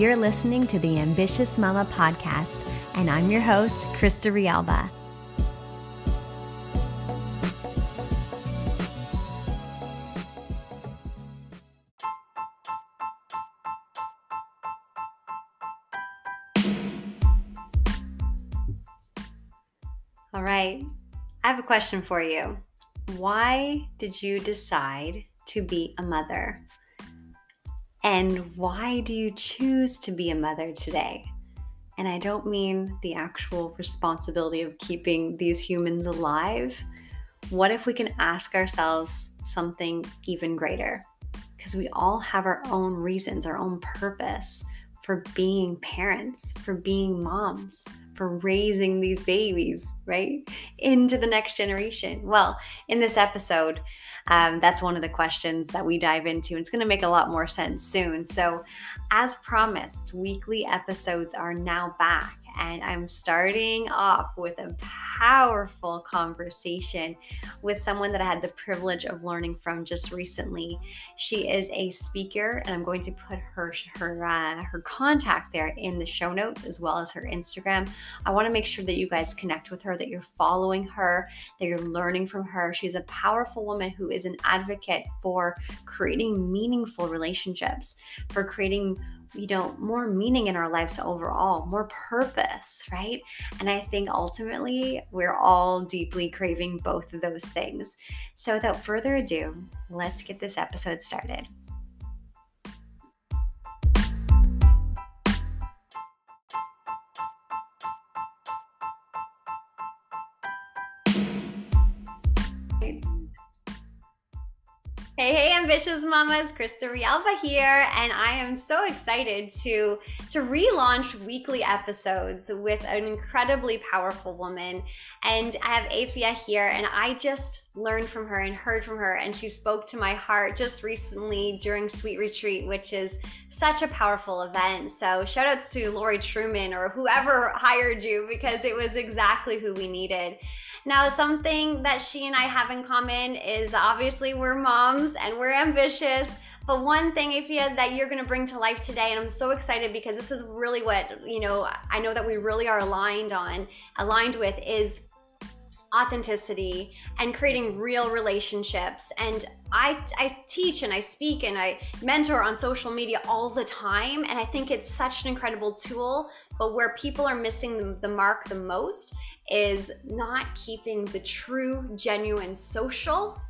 You're listening to the Ambitious Mama podcast, and I'm your host, Krista Rialba. All right, I have a question for you. Why did you decide to be a mother? And why do you choose to be a mother today? And I don't mean the actual responsibility of keeping these humans alive. What if we can ask ourselves something even greater? Because we all have our own reasons, our own purpose for being parents, for being moms, for raising these babies, right? Into the next generation. Well, in this episode, um, that's one of the questions that we dive into. It's going to make a lot more sense soon. So, as promised, weekly episodes are now back and I'm starting off with a powerful conversation with someone that I had the privilege of learning from just recently. She is a speaker, and I'm going to put her her uh, her contact there in the show notes as well as her Instagram. I want to make sure that you guys connect with her, that you're following her, that you're learning from her. She's a powerful woman who is an advocate for creating meaningful relationships, for creating you know, more meaning in our lives overall, more purpose, right? And I think ultimately we're all deeply craving both of those things. So without further ado, let's get this episode started. Hey, hey, ambitious mamas, Krista Rialba here, and I am so excited to to relaunch weekly episodes with an incredibly powerful woman. And I have Afia here, and I just learned from her and heard from her, and she spoke to my heart just recently during Sweet Retreat, which is such a powerful event. So shout outs to Lori Truman or whoever hired you because it was exactly who we needed. Now, something that she and I have in common is obviously we're moms and we're ambitious. But one thing, Afia, that you're going to bring to life today, and I'm so excited because this is really what, you know, I know that we really are aligned on, aligned with is authenticity and creating real relationships. And I, I teach and i speak and i mentor on social media all the time. And i think it's such an incredible tool. But where people are missing the, mark the most is not keeping the true, genuine social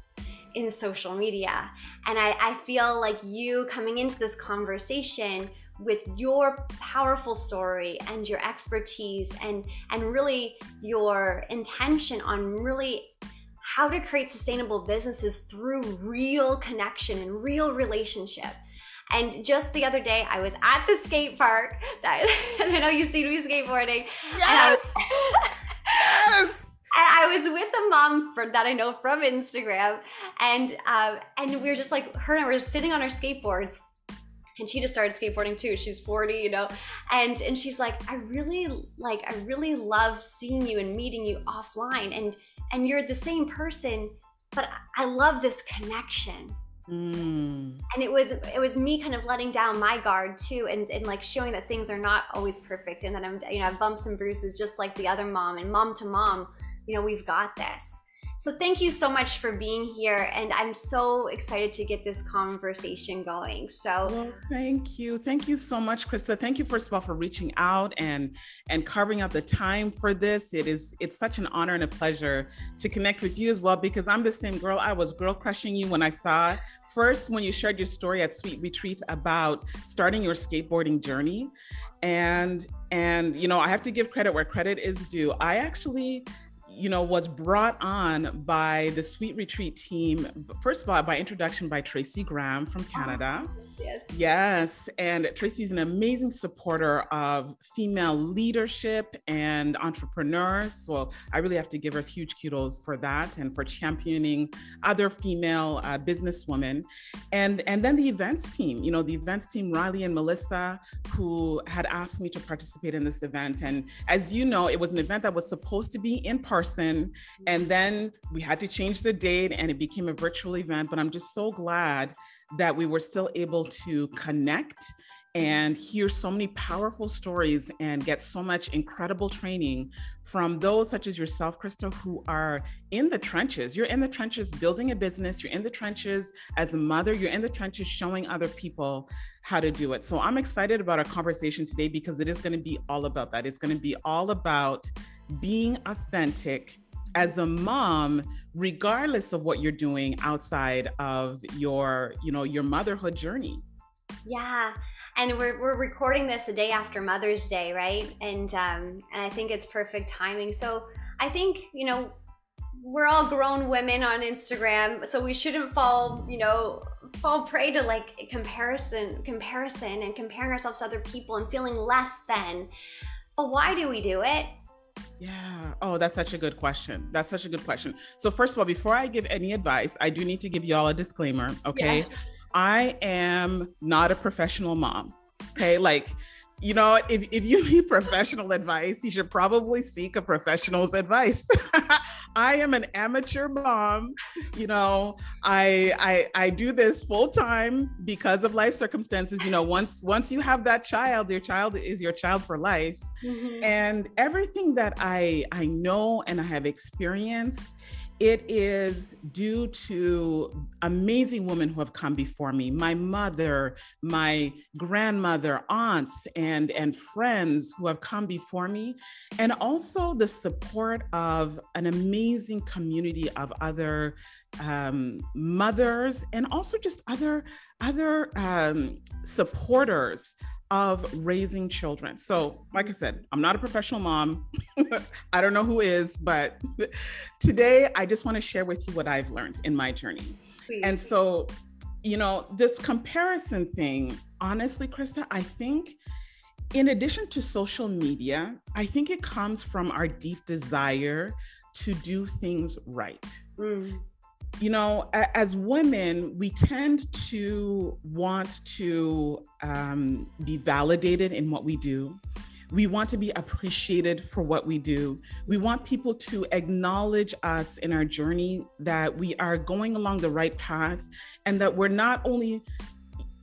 in social media. And I, I feel like you coming into this conversation with your powerful story and your expertise and and really your intention on really how to create sustainable businesses through real connection and real relationship. And just the other day, I was at the skate park. That, and I know you see me skateboarding. Yes. yes. And I was with a mom from, that I know from Instagram, and um, and we were just like her and I were sitting on our skateboards, and she just started skateboarding too. She's 40, you know, and and she's like, I really like, I really love seeing you and meeting you offline, and and you're the same person, but I love this connection. Mm. And it was it was me kind of letting down my guard too, and, and like showing that things are not always perfect, and that I'm you know I've bumps and bruises just like the other mom, and mom to mom, you know we've got this. So thank you so much for being here, and I'm so excited to get this conversation going. So well, thank you, thank you so much, Krista. Thank you first of all for reaching out and and carving out the time for this. It is it's such an honor and a pleasure to connect with you as well because I'm the same girl. I was girl crushing you when I saw First, when you shared your story at Sweet Retreat about starting your skateboarding journey, and and you know, I have to give credit where credit is due. I actually you know, was brought on by the Sweet Retreat team. First of all, by introduction by Tracy Graham from ah. Canada. Oh, yes. Yes. And Tracy is an amazing supporter of female leadership and entrepreneurs. So I really have to give her huge kudos for that and for championing other female uh, businesswomen. And, and then the events team, you know, the events team, Riley and Melissa, who had asked me to participate in this event. And as you know, it was an event that was supposed to be in person. And then we had to change the date and it became a virtual event. But I'm just so glad that we were still able to connect and hear so many powerful stories and get so much incredible training from those such as yourself, Krista, who are in the trenches. You're in the trenches building a business, you're in the trenches as a mother, you're in the trenches showing other people how to do it. So I'm excited about our conversation today because it is going to be all about that. It's going to be all about being authentic as a mom regardless of what you're doing outside of your you know your motherhood journey. Yeah and we're, we're recording this a day after mother's day right? And um and i think it's perfect timing. So i think you know we're all grown women on instagram so we shouldn't fall you know fall prey to like comparison comparison and comparing ourselves to other people and feeling less than. But why do we do it yeah. Oh, that's such a good question. That's such a good question. So, first of all, before I give any advice, I do need to give you all a disclaimer. Okay. Yes. I am not a professional mom. Okay. Like, you know, if, if you need professional advice, you should probably seek a professional's advice. I am an amateur mom. You know, I I I do this full time because of life circumstances. You know, once once you have that child, your child is your child for life. Mm-hmm. And everything that I I know and I have experienced it is due to amazing women who have come before me my mother my grandmother aunts and and friends who have come before me and also the support of an amazing community of other um, mothers and also just other other um, supporters of raising children. So, like I said, I'm not a professional mom. I don't know who is, but today I just want to share with you what I've learned in my journey. Please. And so, you know, this comparison thing, honestly, Krista, I think in addition to social media, I think it comes from our deep desire to do things right. Mm you know, as women, we tend to want to um, be validated in what we do. We want to be appreciated for what we do. We want people to acknowledge us in our journey that we are going along the right path and that we're not only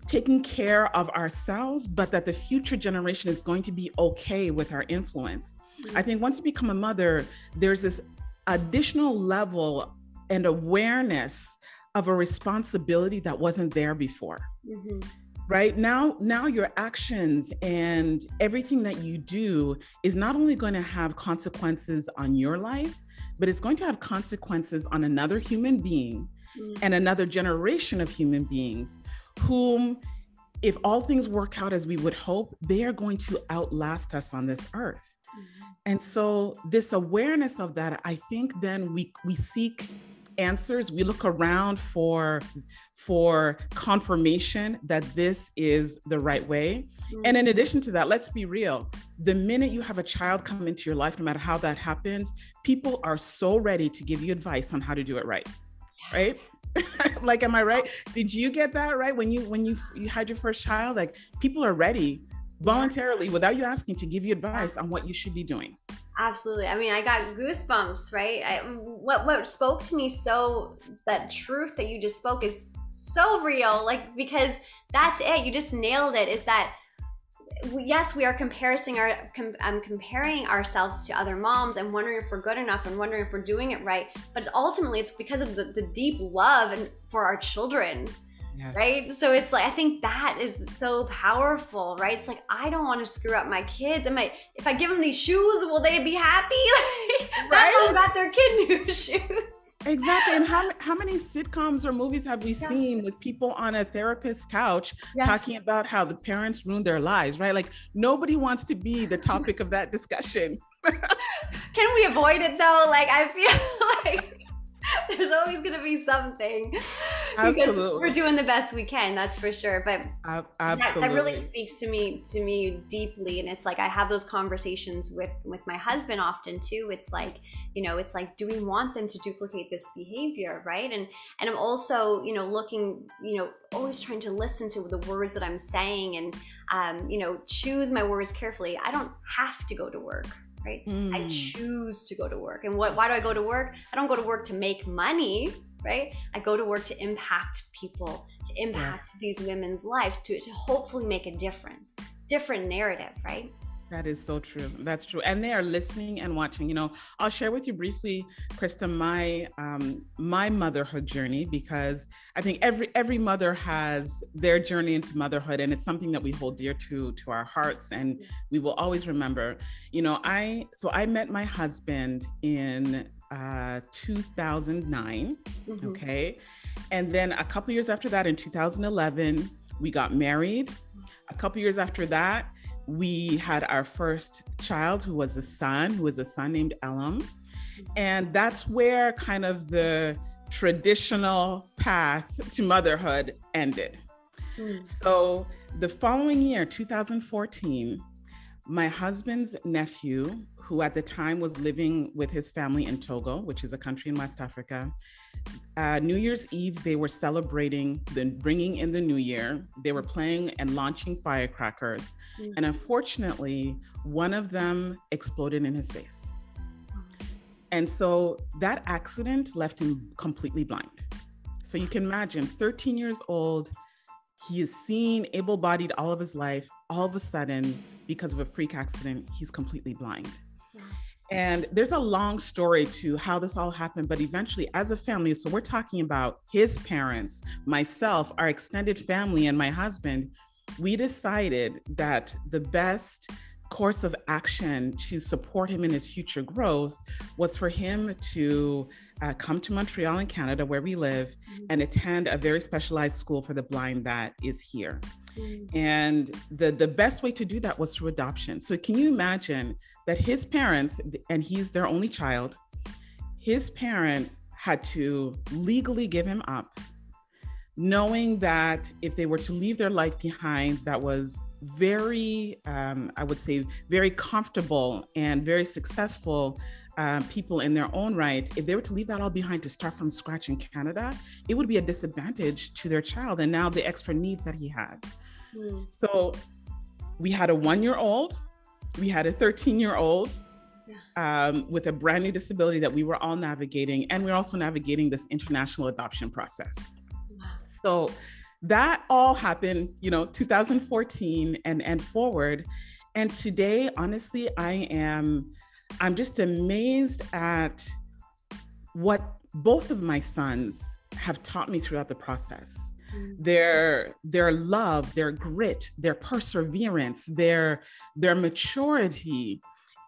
taking care of ourselves, but that the future generation is going to be okay with our influence. Mm-hmm. I think once you become a mother, there's this additional level and awareness of a responsibility that wasn't there before. Mm-hmm. Right now, now your actions and everything that you do is not only going to have consequences on your life, but it's going to have consequences on another human being mm-hmm. and another generation of human beings whom if all things work out as we would hope, they are going to outlast us on this earth. Mm-hmm. And so this awareness of that, I think then we we seek answers we look around for for confirmation that this is the right way. Mm-hmm. and in mm-hmm. addition to that let's be real the minute you have a child come into your life no matter how that happens people are so ready to give you advice on how to do it right right? Like am i right? Did you get that right when you when you you had your first child? Like people are ready voluntarily without you asking to give you advice on what you should be doing Absolutely. I mean, I got goosebumps, right? I, what what spoke to me so that truth that you just spoke is so real, like because that's it. You just nailed it. Is that yes, we are comparing our com, um, comparing ourselves to other moms and wondering if we're good enough and wondering if we're doing it right. But ultimately, it's because of the, the deep love and for our children Yes. Right. So it's like, I think that is so powerful, right? It's like, I don't want to screw up my kids. Am I, if I give them these shoes, will they be happy? Like, right. about their kid new shoes. Exactly. And how, how many sitcoms or movies have we yeah. seen with people on a therapist's couch yes. talking about how the parents ruined their lives, right? Like nobody wants to be the topic of that discussion. Can we avoid it though? Like I feel like always going to be something. Absolutely we're doing the best we can that's for sure but absolutely. That, that, really speaks to me to me deeply and it's like i have those conversations with with my husband often too it's like you know it's like do we want them to duplicate this behavior right? And and i'm also you know looking you know always trying to listen to the words that i'm saying and um, you know choose my words carefully. I don't have to go to work right? Mm. I choose to go to work. And what why do I go to work? I don't go to work to make money, right? I go to work to impact people, to impact yes. these women's lives, to, to hopefully make a difference. Different narrative, right? That is so true. That's true. And they are listening and watching. You know, I'll share with you briefly, Krista, my um, my motherhood journey because I think every every mother has their journey into motherhood, and it's something that we hold dear to to our hearts, and we will always remember. You know, I so I met my husband in uh, 2009. Mm-hmm. Okay, and then a couple years after that, in 2011, we got married. A couple years after that we had our first child who was a son, who was a son named Elam. And that's where kind of the traditional path to motherhood ended. Mm. So the following year, 2014, my husband's nephew, who at the time was living with his family in Togo, which is a country in West Africa, uh, New Year's Eve, they were celebrating the bringing in the new year. They were playing and launching firecrackers. Mm-hmm. And unfortunately, one of them exploded in his face. And so that accident left him completely blind. So you can imagine 13 years old, he is seen able bodied all of his life. All of a sudden, because of a freak accident, he's completely blind. And there's a long story to how this all happened, but eventually, as a family, so we're talking about his parents, myself, our extended family, and my husband, we decided that the best course of action to support him in his future growth was for him to uh, come to Montreal in Canada, where we live, mm-hmm. and attend a very specialized school for the blind that is here. Mm-hmm. And the, the best way to do that was through adoption. So, can you imagine that his parents, and he's their only child, his parents had to legally give him up, knowing that if they were to leave their life behind, that was very, um, I would say, very comfortable and very successful uh, people in their own right, if they were to leave that all behind to start from scratch in Canada, it would be a disadvantage to their child and now the extra needs that he had. Mm. So we had a one year old we had a 13 year old um, with a brand new disability that we were all navigating. And we're also navigating this international adoption process. Wow. So that all happened, you know, 2014 and, and forward. And today, honestly, I am, I'm just amazed at what both of my sons have taught me throughout the process. Mm. their their love their grit their perseverance their their maturity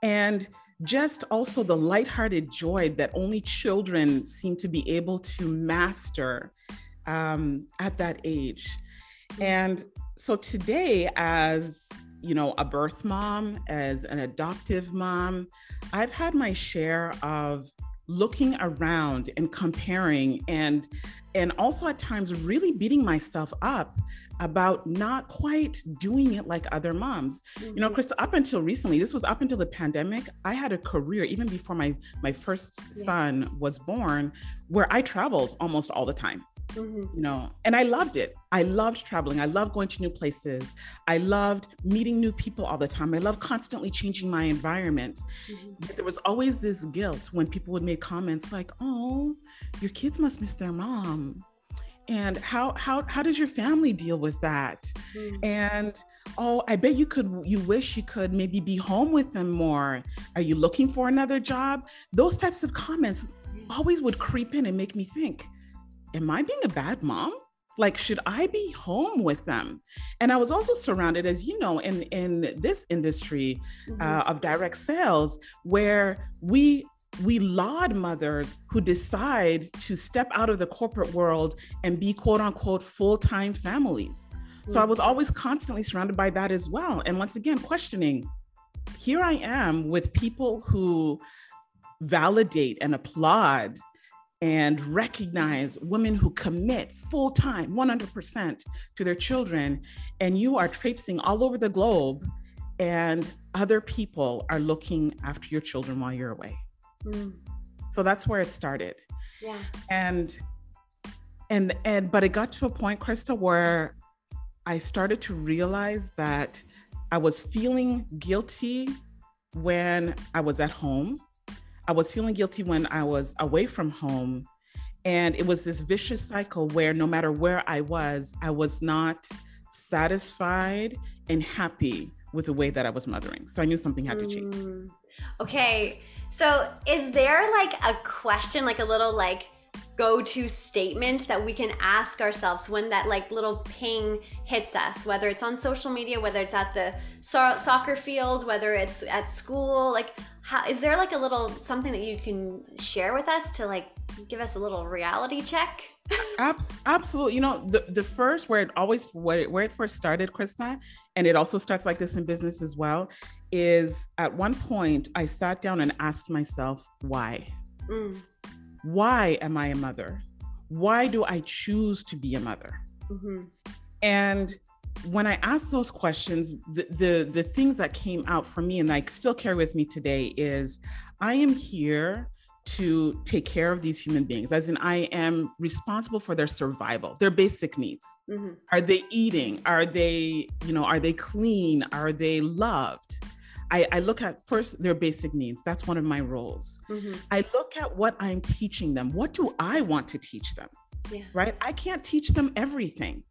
and just also the lighthearted joy that only children seem to be able to master um, at that age mm. and so today as you know a birth mom as an adoptive mom i've had my share of looking around and comparing and and also at times really beating myself up about not quite doing it like other moms. Mm-hmm. You know, mm-hmm. Krista, up until recently, this was up until the pandemic, I had a career even before my my first yes. son was born where I traveled almost all the time. Mm-hmm. You know, and I loved it. I loved traveling. I loved going to new places. I loved meeting new people all the time. I loved constantly changing my environment. Mm-hmm. But there was always this guilt when people would make comments like, "Oh, your kids must miss their mom." And how how how does your family deal with that? Mm-hmm. And oh, I bet you could you wish you could maybe be home with them more. Are you looking for another job? Those types of comments always would creep in and make me think am I being a bad mom? Like, should I be home with them? And I was also surrounded, as you know, in in this industry mm-hmm. uh, of direct sales, where we we laud mothers who decide to step out of the corporate world and be quote unquote full time families. So I was always constantly surrounded by that as well. And once again, questioning here I am with people who validate and applaud and recognize women who commit full time, 100% to their children. And you are traipsing all over the globe, and other people are looking after your children while you're away. Mm. So that's where it started. Yeah. And, and, and, but it got to a point, Krista, where I started to realize that I was feeling guilty when I was at home. I was feeling guilty when I was away from home. And it was this vicious cycle where no matter where I was, I was not satisfied and happy with the way that I was mothering. So I knew something had to change. Mm. Okay. So is there like a question, like a little like go-to statement that we can ask ourselves when that like little ping hits us whether it's on social media whether it's at the so- soccer field whether it's at school like how is there like a little something that you can share with us to like give us a little reality check absolutely you know the, the first where it always where it, where it first started krista and it also starts like this in business as well is at one point i sat down and asked myself why mm why am I a mother? Why do I choose to be a mother? Mm-hmm. And when I asked those questions, the, the, the things that came out for me and I still carry with me today is I am here to take care of these human beings, as in I am responsible for their survival, their basic needs. Mm-hmm. Are they eating? Are they, you know, are they clean? Are they loved? I, I, look at first their basic needs. That's one of my roles. Mm-hmm. I look at what I'm teaching them. What do I want to teach them? Yeah. Right? I can't teach them everything.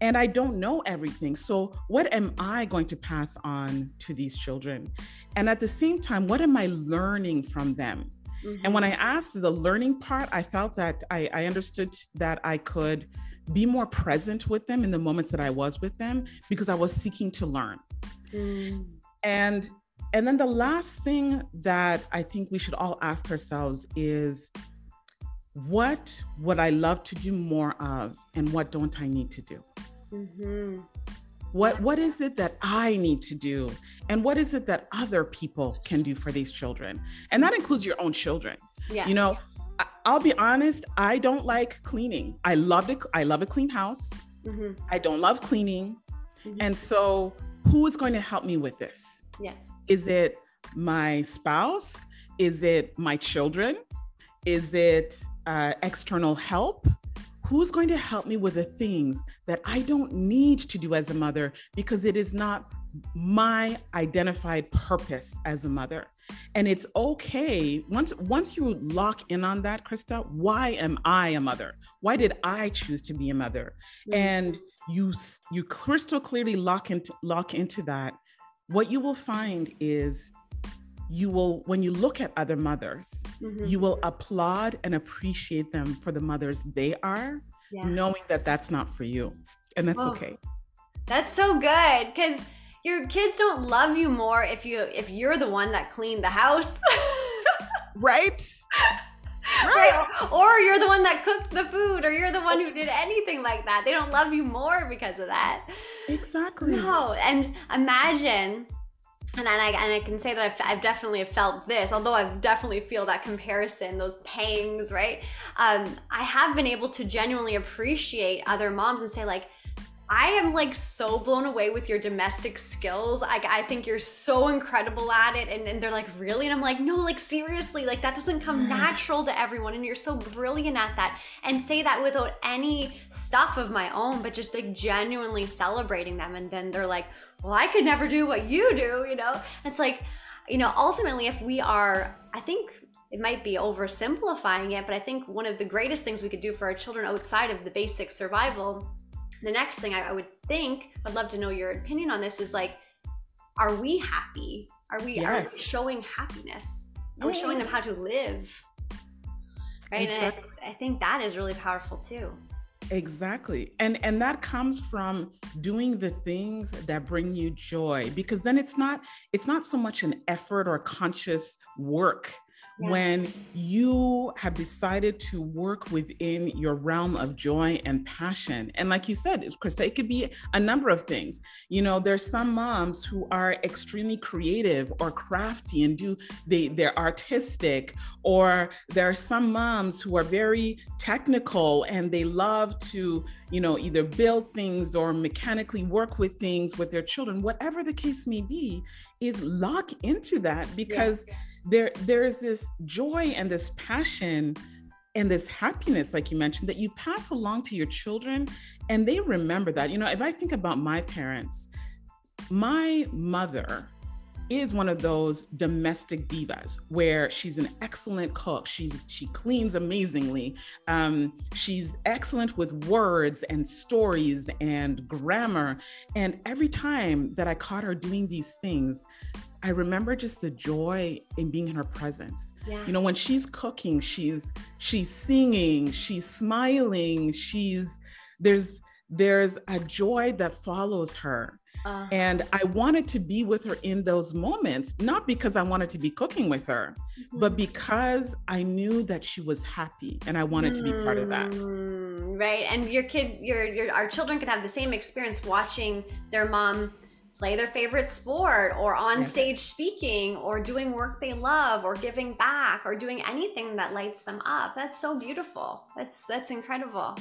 And I don't know everything. So, what am I going to pass on to these children? And at the same time, what am I learning from them? Mm-hmm. And when I asked the learning part, I felt that I, I understood that I could be more present with them in the moments that I was with them because I was seeking to learn. Mm and and then the last thing that i think we should all ask ourselves is what would i love to do more of and what don't i need to do mm-hmm. what what is it that i need to do and what is it that other people can do for these children and that includes your own children yeah. you know I, i'll be honest i don't like cleaning i love it i love a clean house mm-hmm. i don't love cleaning mm-hmm. and so who is going to help me with this? Yeah. Is it my spouse? Is it my children? Is it uh, external help? Who's going to help me with the things that I don't need to do as a mother because it is not my identified purpose as a mother? And it's okay once once you lock in on that, Krista. Why am I a mother? Why did I choose to be a mother? Mm-hmm. And you you crystal clearly lock into lock into that what you will find is you will when you look at other mothers mm-hmm. you will applaud and appreciate them for the mothers they are yeah. knowing that that's not for you and that's oh, okay that's so good because your kids don't love you more if you if you're the one that cleaned the house right right. Or you're the one that cooked the food, or you're the one who did anything like that. They don't love you more because of that. Exactly. No, and imagine. And I, and I can say that I've, I've definitely felt this, although I definitely feel that comparison, those pangs, right? Um, I have been able to genuinely appreciate other moms and say, like, I am like so blown away with your domestic skills. I, I think you're so incredible at it. And, and they're like, really? And I'm like, no, like seriously, like that doesn't come natural to everyone. And you're so brilliant at that. And say that without any stuff of my own, but just like genuinely celebrating them. And then they're like, well, I could never do what you do, you know? it's like, you know, ultimately, if we are, I think it might be oversimplifying it, but I think one of the greatest things we could do for our children outside of the basic survival the next thing I, I would think, I'd love to know your opinion on this is like, are we happy? Are we, yes. are we showing happiness? Are we showing them how to live? Right. Exactly. And I, I think that is really powerful too exactly. And and that comes from doing the things that bring you joy because then it's not it's not so much an effort or conscious work when you have decided to work within your realm of joy and passion. And like you said, Krista, it could be a number of things. You know, there's some moms who are extremely creative or crafty and do they they're artistic, or there are some moms who are very technical and they love to you know either build things or mechanically work with things with their children whatever the case may be is lock into that because yeah there there is this joy and this passion and this happiness like you mentioned that you pass along to your children and they remember that you know if i think about my parents my mother is one of those domestic divas where she's an excellent cook. She's she cleans amazingly. Um, she's excellent with words and stories and grammar. And every time that I caught her doing these things, I remember just the joy in being in her presence. Yeah. You know, when she's cooking, she's she's singing, she's smiling, she's there's there's a joy that follows her uh-huh. And I wanted to be with her in those moments, not because I wanted to be cooking with her, mm-hmm. but because I knew that she was happy and I wanted mm-hmm. to be part of that. Mm, right. And your kid, your, your, our children could have the same experience watching their mom play their favorite sport or on stage speaking or doing work they love or giving back or doing anything that lights them up. That's so beautiful. That's, that's incredible.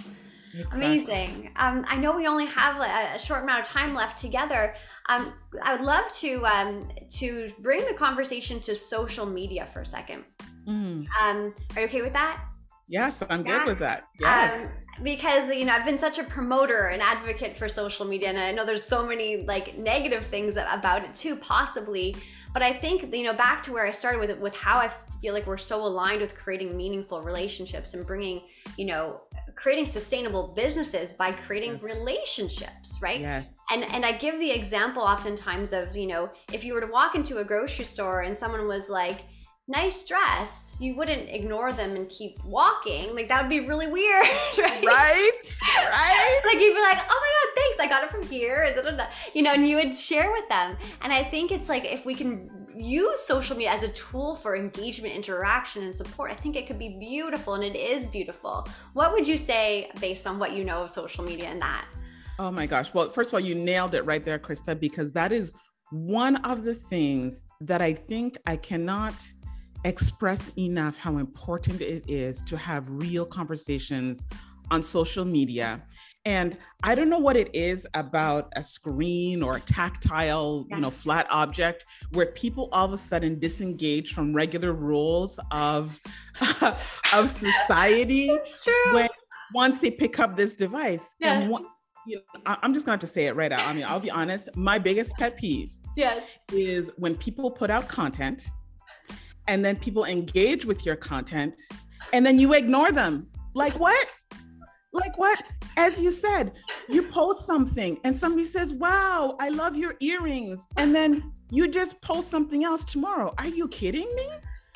Exactly. Amazing. Um, I know we only have a, a, short amount of time left together. Um, I would love to um, to bring the conversation to social media for a second. Mm. Um, are you okay with that? Yes, I'm yeah. good with that. Yes. Um, because you know I've been such a promoter and advocate for social media, and I know there's so many like negative things about it too, possibly. But I think you know back to where I started with with how I feel like we're so aligned with creating meaningful relationships and bringing you know creating sustainable businesses by creating yes. relationships right yes and and i give the example oftentimes of you know if you were to walk into a grocery store and someone was like nice dress you wouldn't ignore them and keep walking like that would be really weird right right right like you'd be like oh my god thanks i got it from here you know and you would share with them and i think it's like if we can use social media as a tool for engagement, interaction, and support, I think it could be beautiful and it is beautiful. What would you say based on what you know of social media and that? Oh my gosh. Well, first of all, you nailed it right there, Krista, because that is one of the things that I think I cannot express enough how important it is to have real conversations on social media and I don't know what it is about a screen or a tactile, yeah. you know, flat object where people all of a sudden disengage from regular rules of of society when once they pick up this device. Yeah. And one, you know, I'm just going to say it right out. I mean, I'll be honest. My biggest pet peeve yes. is when people put out content and then people engage with your content and then you ignore them. Like what? Like what? As you said, you post something and somebody says, Wow, I love your earrings. And then you just post something else tomorrow. Are you kidding me?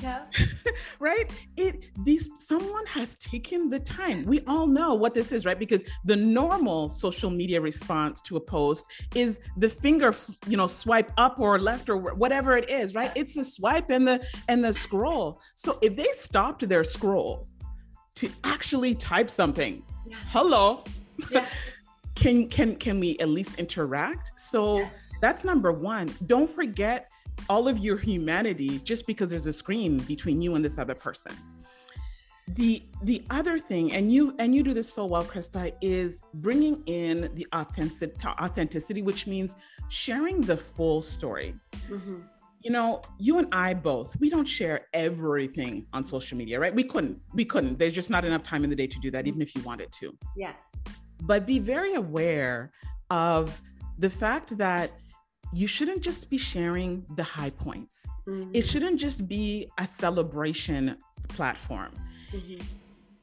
Yeah. right? It these someone has taken the time. We all know what this is, right? Because the normal social media response to a post is the finger, you know, swipe up or left or whatever it is, right? It's the swipe and the and the scroll. So if they stopped their scroll to actually type something, hello can can can we at least interact so yes. that's number one don't forget all of your humanity just because there's a screen between you and this other person the the other thing and you and you do this so well krista is bringing in the authentic, authenticity which means sharing the full story mm-hmm you know, you and I both, we don't share everything on social media, right? We couldn't. We couldn't. There's just not enough time in the day to do that, even if you wanted to. Yeah. But be very aware of the fact that you shouldn't just be sharing the high points. Mm-hmm. It shouldn't just be a celebration platform. Mm-hmm.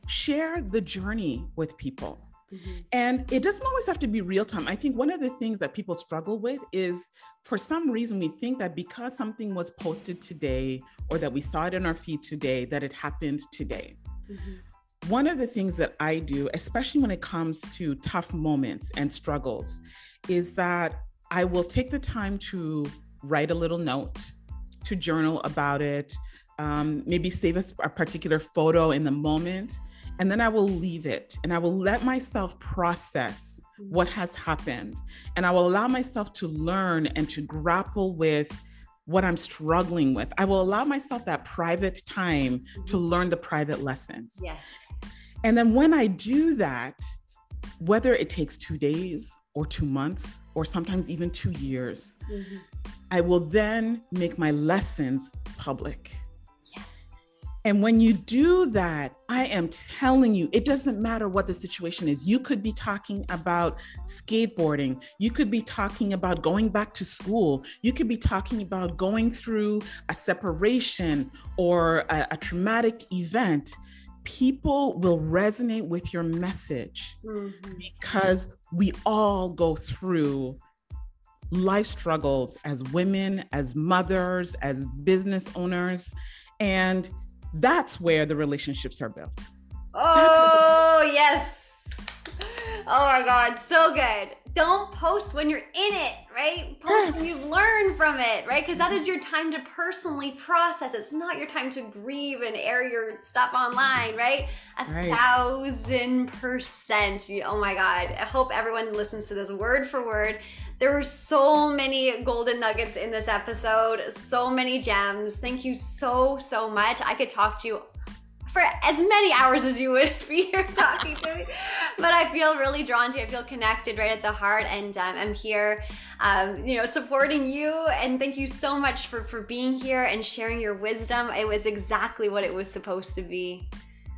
Share the journey with people. Mm-hmm. And it doesn't always have to be real time. I think one of the things that people struggle with is for some reason we think that because something was posted today or that we saw it in our feed today, that it happened today. Mm-hmm. One of the things that I do, especially when it comes to tough moments and struggles, is that I will take the time to write a little note, to journal about it, um, maybe save a, a particular photo in the moment and then I will leave it and I will let myself process what has happened. And I will allow myself to learn and to grapple with what I'm struggling with. I will allow myself that private time to learn the private lessons. Yes. And then when I do that, whether it takes two days or two months or sometimes even two years, mm-hmm. I will then make my lessons public. And when you do that, I am telling you, it doesn't matter what the situation is. You could be talking about skateboarding. You could be talking about going back to school. You could be talking about going through a separation or a, a traumatic event. People will resonate with your message mm-hmm. because we all go through life struggles as women, as mothers, as business owners. And that's where the relationships are built. Oh, yes. Oh my God, so good. Don't post when you're in it, right? Post yes. when you've learned from it, right? Because that is your time to personally process. It's not your time to grieve and air your stuff online, right? A right. thousand percent. Oh my God. I hope everyone listens to this word for word. There were so many golden nuggets in this episode, so many gems. Thank you so, so much. I could talk to you for as many hours as you would be here talking to me. But I feel really drawn to you. I feel connected right at the heart, and um, I'm here, um, you know, supporting you. And thank you so much for for being here and sharing your wisdom. It was exactly what it was supposed to be.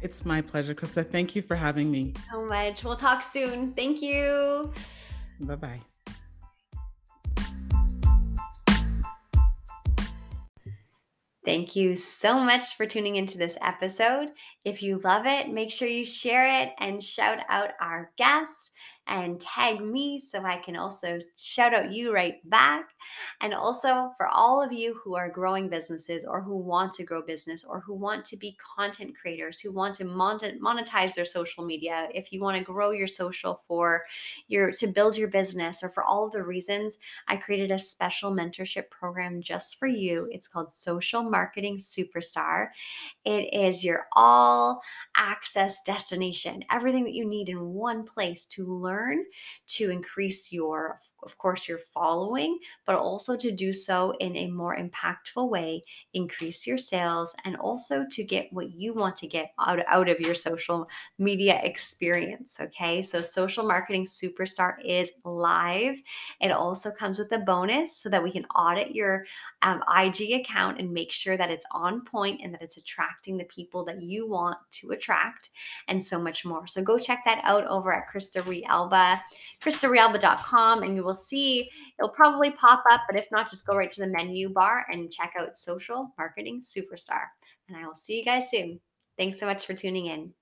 It's my pleasure, Krista. Thank you for having me. So much. We'll talk soon. Thank you. Bye bye. Thank you so much for tuning into this episode. If you love it, make sure you share it and shout out our guests and tag me so I can also shout out you right back. And also for all of you who are growing businesses or who want to grow business or who want to be content creators, who want to monetize their social media, if you want to grow your social for your to build your business or for all of the reasons, I created a special mentorship program just for you. It's called Social Marketing Superstar. It is your all access destination, everything that you need in one place to learn to increase your of course, your following, but also to do so in a more impactful way, increase your sales, and also to get what you want to get out, out of your social media experience. Okay, so Social Marketing Superstar is live. It also comes with a bonus so that we can audit your um, IG account and make sure that it's on point and that it's attracting the people that you want to attract, and so much more. So go check that out over at Krista Realba, KristaRealba.com, and you will will see it'll probably pop up, but if not, just go right to the menu bar and check out Social Marketing Superstar. And I will see you guys soon. Thanks so much for tuning in.